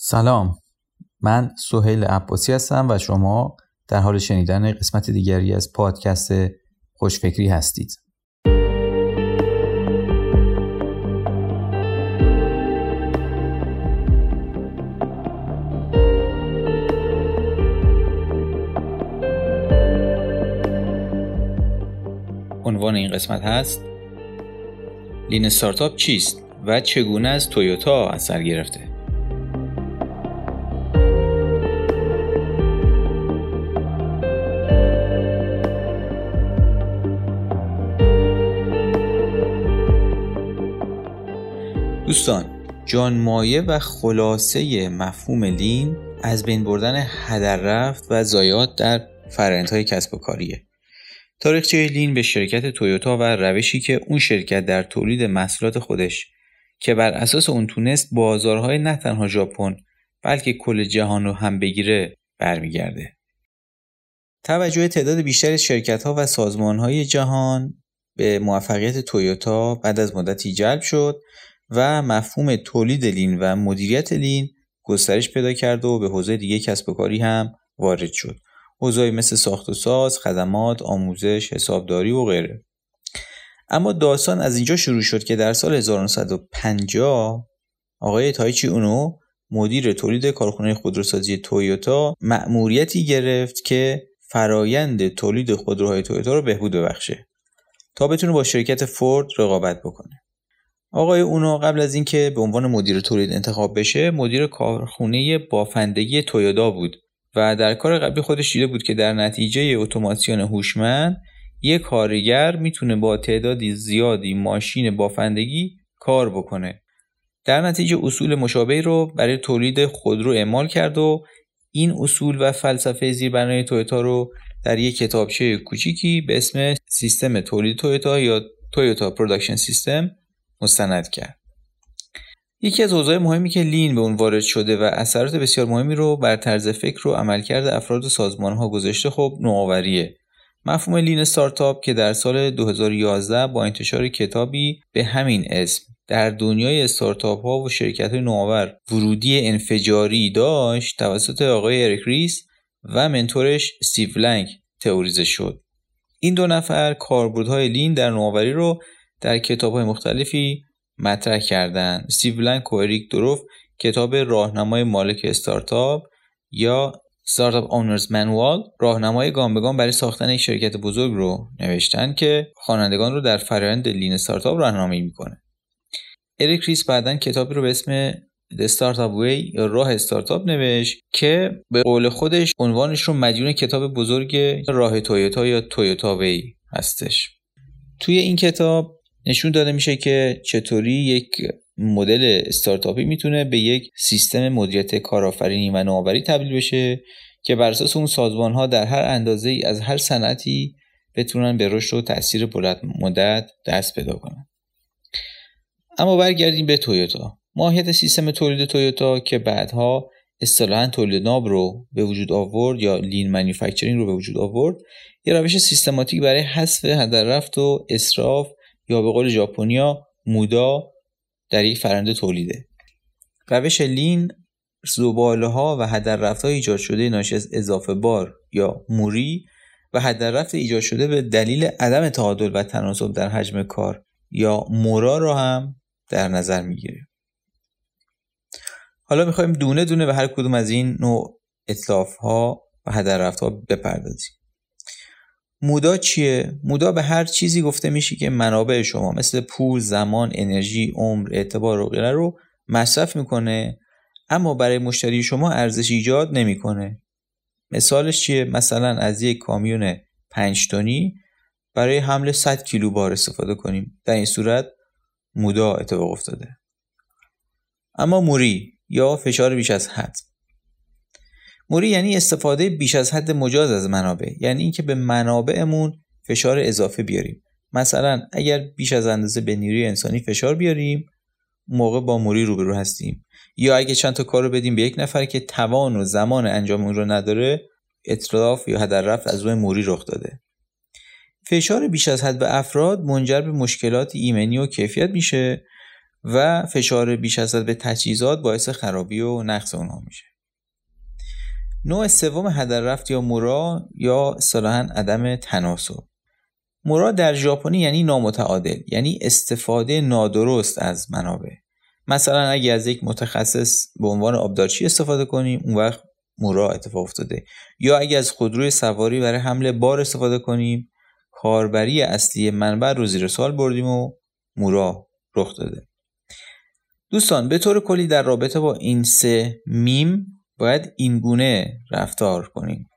سلام. من سهیل عباسی هستم و شما در حال شنیدن قسمت دیگری از پادکست خوشفکری هستید. عنوان این قسمت هست لین استارتاپ چیست و چگونه از تویوتا اثر گرفته؟ دوستان جان مایه و خلاصه مفهوم لین از بین بردن هدر رفت و زایات در فرآیندهای کسب و کاریه تاریخچه لین به شرکت تویوتا و روشی که اون شرکت در تولید محصولات خودش که بر اساس اون تونست بازارهای نه تنها ژاپن بلکه کل جهان رو هم بگیره برمیگرده. توجه تعداد بیشتری شرکت ها و سازمان های جهان به موفقیت تویوتا بعد از مدتی جلب شد و مفهوم تولید لین و مدیریت لین گسترش پیدا کرد و به حوزه دیگه کسب و کاری هم وارد شد. حوزه‌ای مثل ساخت و ساز، خدمات، آموزش، حسابداری و غیره. اما داستان از اینجا شروع شد که در سال 1950 آقای تایچی اونو مدیر تولید کارخانه خودروسازی تویوتا مأموریتی گرفت که فرایند تولید خودروهای تویوتا رو بهبود ببخشه تا بتونه با شرکت فورد رقابت بکنه آقای اونو قبل از اینکه به عنوان مدیر تولید انتخاب بشه مدیر کارخونه بافندگی تویودا بود و در کار قبلی خودش دیده بود که در نتیجه اتوماسیون هوشمند یک کارگر می‌تونه با تعدادی زیادی ماشین بافندگی کار بکنه. در نتیجه اصول مشابهی رو برای تولید خودرو اعمال کرد و این اصول و فلسفه زیربنای تویوتا رو در یک کتابچه کوچیکی به اسم سیستم تولید تویوتا یا Toyota Production System مستند کرد. یکی از حوزه‌های مهمی که Lean به اون وارد شده و اثرات بسیار مهمی رو بر طرز فکر و عملکرد افراد و سازمان ها گذاشته خب نوآوریه. مفهوم Lean Startup که در سال 2011 با انتشار کتابی به همین اسم در دنیای استارتاپ ها و شرکت های نوآور ورودی انفجاری داشت توسط آقای اریک ریس و منتورش استیو بلنک تئوریزه شد. این دو نفر کاربردهای Lean در نوآوری رو در کتاب های مختلفی مطرح کردن. استیو بلنک و اریک دورف کتاب راهنمای مالک استارتاپ یا Startup Owner's Manual راهنمای گام به گام برای ساختن یک شرکت بزرگ رو نوشتن که خوانندگان رو در فرآیند Lean Startup راهنمایی می‌کنه. اریک ریس بعدا کتابی رو به اسم The Startup Way یا راه استارتاپ نوشت که به قول خودش عنوانش رو مدیون کتاب بزرگ راه تویوتا یا تویوتا وی هستش. توی این کتاب نشون داده میشه که چطوری یک مدل استارتاپی می‌تونه به یک سیستم مدیریت کارآفرینی و نوآوری تبدیل بشه که بر اساس اون سازمان ها در هر اندازه ای از هر صنعتی بتونن به رشد و تاثیر بلند مدت دست پیدا کنن. اما برگردیم به تویوتا. ماهیت سیستم تولید تویوتا که بعدها اصطلاحا تولید ناب رو به وجود آورد یا لین مانیفکتچرینگ رو به وجود آورد یه روش سیستماتیک برای حذف هدر رفت و اسراف یا به قول ژاپنیا مودا در یک فرنده تولیده. روش لین زباله ها و هدر رفت های ایجاد شده ناشی از اضافه بار یا موری و هدر رفت ایجاد شده به دلیل عدم تعادل و تناسب در حجم کار یا مورا را هم در نظر می‌گیره حالا می‌خوایم دونه دونه به هر کدوم از این نوع اطلاف ها و هدر رفت ها بپردازیم. مودا چیه؟ مودا به هر چیزی گفته میشه که منابع شما مثل پول، زمان، انرژی، عمر، اعتبار و غیره رو مصرف می‌کنه اما برای مشتری شما ارزش ایجاد نمی‌کنه. مثالش چیه؟ مثلا از یک کامیون 5 تنی برای حمل 100 کیلو بار استفاده کنیم. در این صورت مودا اتفاق افتاده. اما موری یا فشار بیش از حد موری یعنی استفاده بیش از حد مجاز از منابع. یعنی اینکه به منابعمون فشار اضافه بیاریم. مثلا اگر بیش از اندازه به نیروی انسانی فشار بیاریم موقع با موری روبرو هستیم. یا اگه چند تا کار رو بدیم به یک نفر که توان و زمان انجام اون رو نداره اطراف یا هدر رفت از روی موری رخ داده. فشار بیش از حد به افراد منجر به مشکلات ایمنی و کیفیت میشه و فشار بیش از به تجهیزات باعث خرابی و نقص اونها میشه. نوع سوم هدر رفت یا مورا یا اصطلاحا عدم تناسب. مورا در ژاپنی یعنی نامتعادل یعنی استفاده نادرست از منابع. مثلا اگه از یک متخصص به عنوان آبدارچی استفاده کنیم اون وقت مورا اتفاق افتاده. یا اگه از خودروی سواری برای حمل بار استفاده کنیم کاربری اصلی منبع رو زیر سال بردیم و مورا رخ داده. دوستان به طور کلی در رابطه با این سه میم باید این گونه رفتار کنیم.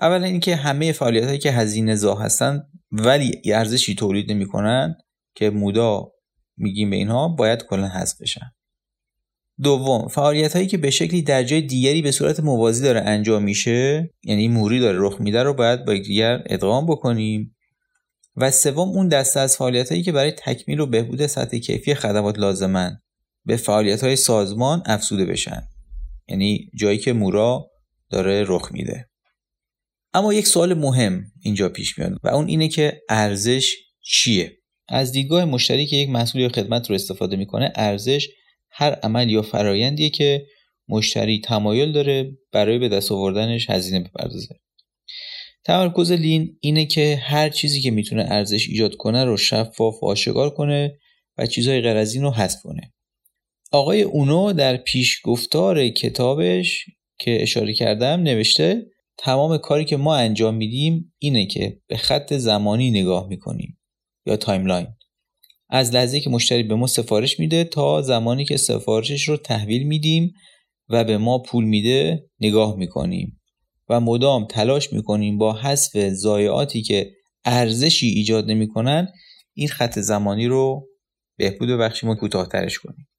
اولا اینکه همه فعالیت هایی که هزینه زا هستند ولی ارزشی تولید نمی کنند که مودا میگیم به اینها باید کلا حذف بشن. دوم فعالیت هایی که به شکلی در جای دیگری به صورت موازی داره انجام میشه یعنی موری داره رخ میده رو باید با دیگر ادغام بکنیم. و سوم اون دسته از فعالیت هایی که برای تکمیل و بهبود سطح کیفی خدمات لازمن به فعالیت های سازمان افزوده بشن. یعنی جایی که مورا داره رخ میده. اما یک سوال مهم اینجا پیش میاد و اون اینه که ارزش چیه؟ از دیدگاه مشتری که یک محصول یا خدمت رو استفاده می‌کنه ارزش هر عمل یا فرایندیه که مشتری تمایل داره برای به دست آوردنش هزینه بپردازه. تمرکز لین اینه که هر چیزی که می‌تونه ارزش ایجاد کنه رو شفاف و آشکار کنه و چیزهای غیر از این رو حذف کنه. آقای اونو در پیشگفتار کتابش که اشاره کردم نوشته تمام کاری که ما انجام میدیم اینه که به خط زمانی نگاه می‌کنیم یا timeline. از لحظه که مشتری به ما سفارش میده تا زمانی که سفارشش رو تحویل میدیم و به ما پول میده نگاه می‌کنیم و مدام تلاش می‌کنیم با حذف ضایعاتی که ارزشی ایجاد نمی‌کنن این خط زمانی رو بهبود بخشیم و کوتاهترش کنیم.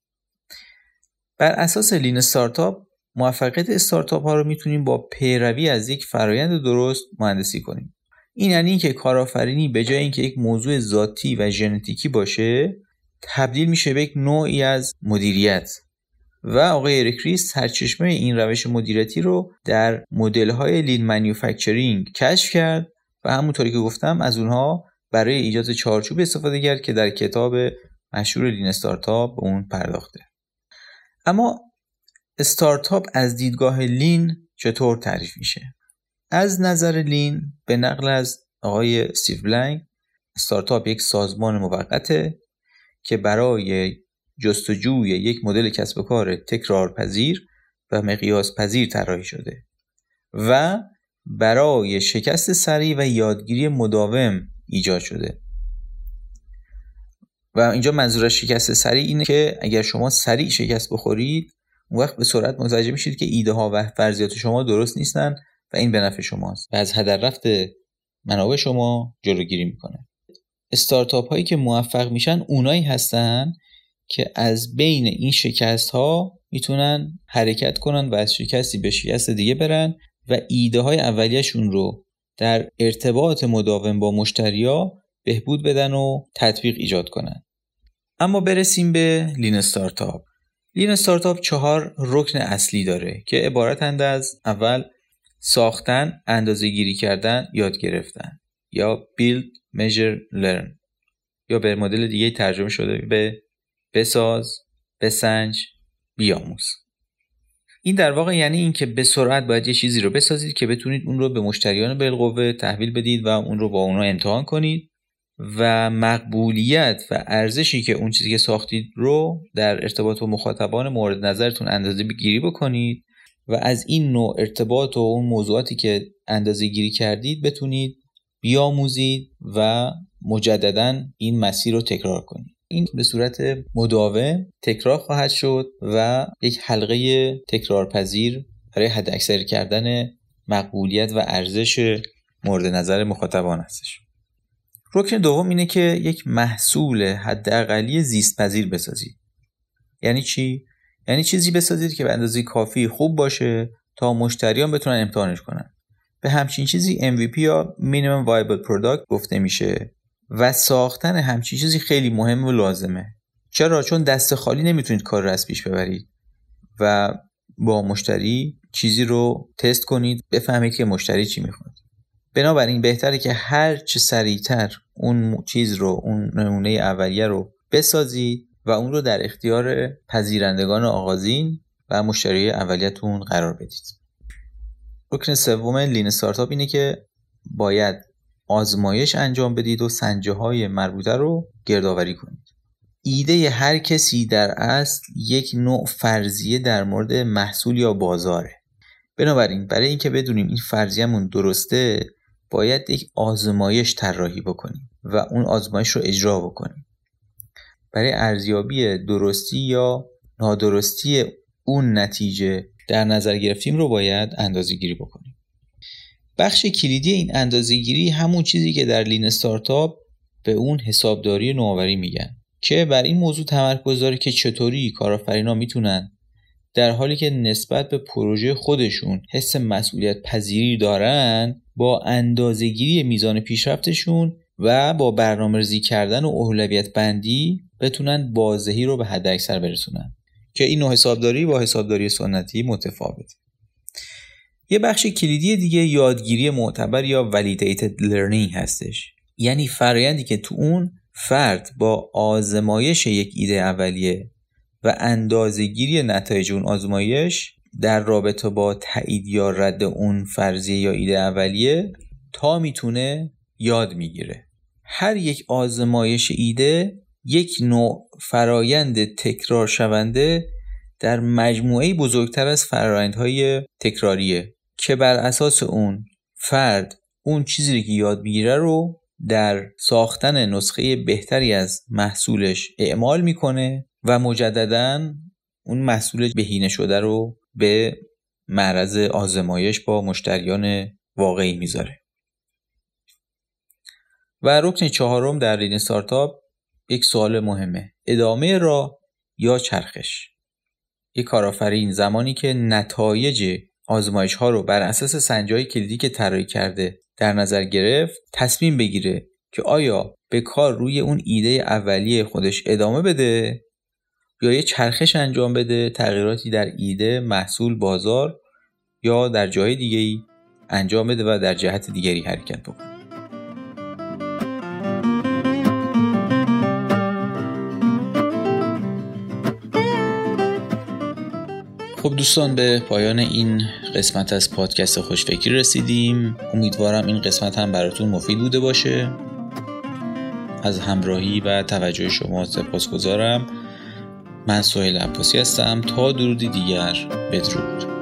بر اساس Lean Startup موفقیت استارتاپ ها رو می‌تونیم با پیروی از یک فرایند درست مهندسی کنیم. این یعنی که کارآفرینی به جای اینکه یک موضوع ذاتی و ژنتیکی باشه تبدیل میشه به یک نوعی از مدیریت. و آقای اریک سرچشمه این روش مدیریتی رو در مدل های لین مانیفکتچرینگ کشف کرد و همونطوری که گفتم از اونها برای ایجاد چارچوب استفاده کرد که در کتاب مشهور لین استارتاپ به اون پرداخته. اما استارتاپ از دیدگاه لین چطور تعریف میشه؟ از نظر لین به نقل از آقای استیو بلنگ استارتاپ یک سازمان موقته که برای جستجوی یک مدل کسب و کار تکرار پذیر و مقیاس پذیر طراحی شده و برای شکست سریع و یادگیری مداوم ایجاد شده. و اینجا منظور شکست سریع اینه که اگر شما سریع شکست بخورید اون وقت به سرعت متوجه میشید که ایده ها و فرضیات شما درست نیستن و این به نفع شماست. و از هدر رفت منابع شما جلوگیری می‌کنه. استارتاپ هایی که موفق میشن اونایی هستن که از بین این شکست ها می‌تونن حرکت کنن و از شکستی به شکست دیگه برن و ایده های اولیشون رو در ارتباط مداوم با مشتریا بهبود بدن و تطبیق ایجاد کنن. اما برسیم به لین استارتاپ. لین استارتاپ چهار رکن اصلی داره که عبارتند از اول ساختن، اندازه گیری کردن، یاد گرفتن یا build, measure, learn یا به مدل دیگه ترجمه شده به بساز، بسنج، بیاموز. این در واقع یعنی اینکه به سرعت باید یه چیزی رو بسازید که بتونید اون رو به مشتریان بالقوه تحویل بدید و اون رو با اونا امتحان کنید. و مقبولیت و ارزشی که اون چیزی که ساختید رو در ارتباط با مخاطبان مورد نظرتون اندازه بگیری بکنید و از این نوع ارتباط و اون موضوعاتی که اندازه گیری کردید بتونید بیاموزید و مجددا این مسیر رو تکرار کنید. این به صورت مداوم تکرار خواهد شد و یک حلقه تکرارپذیر برای حد اکثر کردن مقبولیت و ارزش مورد نظر مخاطبان هستش. رکن دوم اینه که یک محصول حداقلی زیست پذیر بسازید یعنی چی؟ یعنی چیزی بسازید که به اندازه کافی خوب باشه تا مشتریان بتونن امتحانش کنن. به همچین چیزی MVP یا Minimum Viable Product گفته میشه و ساختن همچین چیزی خیلی مهم و لازمه. چرا؟ چون دست خالی نمی‌تونید کار رو از پیش ببرید و با مشتری چیزی رو تست کنید بفهمید که مشتری چی می‌خواد. بنابراین بهتره که هر چه سریعتر اون چیز رو اون نمونه اولیه رو بسازید و اون رو در اختیار پذیرندگان آغازین و مشتری اولیتون قرار بدید. رکن سوم لین استارتاپ اینه که باید آزمایش انجام بدید و سنجه های مربوطه رو گردآوری کنید. ایده هر کسی در اصل یک نوع فرضیه در مورد محصول یا بازاره. بنابراین برای اینکه بدونیم این فرضیهمون درسته باید یک آزمایش طراحی بکنیم و اون آزمایش رو اجرا بکنیم. برای ارزیابی درستی یا نادرستی اون نتیجه در نظر گرفتیم رو باید اندازه گیری بکنیم. بخش کلیدی این اندازه گیری همون چیزی که در لین استارتاپ به اون حسابداری نوآوری میگن که بر این موضوع تمرکز داره که چطوری کارآفرینا می‌تونن در حالی که نسبت به پروژه خودشون حس مسئولیت پذیری دارن با اندازهگیری میزان پیشرفتشون و با برنامه ریزی کردن و اولویت بندی بتونن بازدهی رو به حد اکثر برسونن. که این نوع حسابداری با حسابداری سنتی متفاوت. یه بخش کلیدی دیگه یادگیری معتبر یا validated learning هستش. یعنی فرایندی که تو اون فرد با آزمایش یک ایده اولیه و اندازهگیری نتایج اون آزمایش در رابطه با تایید یا رد اون فرضیه یا ایده اولیه تا می‌تونه یاد می‌گیره. هر یک آزمایش ایده یک نوع فرایند تکرار شونده در مجموعه بزرگتر از فرایندهای تکراریه که بر اساس اون فرد اون چیزی که یاد می‌گیره رو در ساختن نسخه بهتری از محصولش اعمال می‌کنه و مجددا اون محصول بهینه شده رو به معرض آزمایش با مشتریان واقعی می‌ذاره. و رکن چهارم در لین استارتاپ یک سوال مهمه. ادامه را یا چرخش؟ یک کارآفرین زمانی که نتایج آزمایش ها رو بر اساس سنجای کلیدی که طراحی کرده در نظر گرفت تصمیم بگیره که آیا به کار روی اون ایده اولیه خودش ادامه بده یا یه چرخش انجام بده تغییراتی در ایده محصول بازار یا در جای دیگه ای انجام بده و در جهت دیگری حرکت بکنه. خب دوستان به پایان این قسمت از پادکست خوشفکری رسیدیم. امیدوارم این قسمت هم براتون مفید بوده باشه. از همراهی و توجه شما سپاس گذارم من سوهل عباسی هستم. تا درودی دیگر بدرود.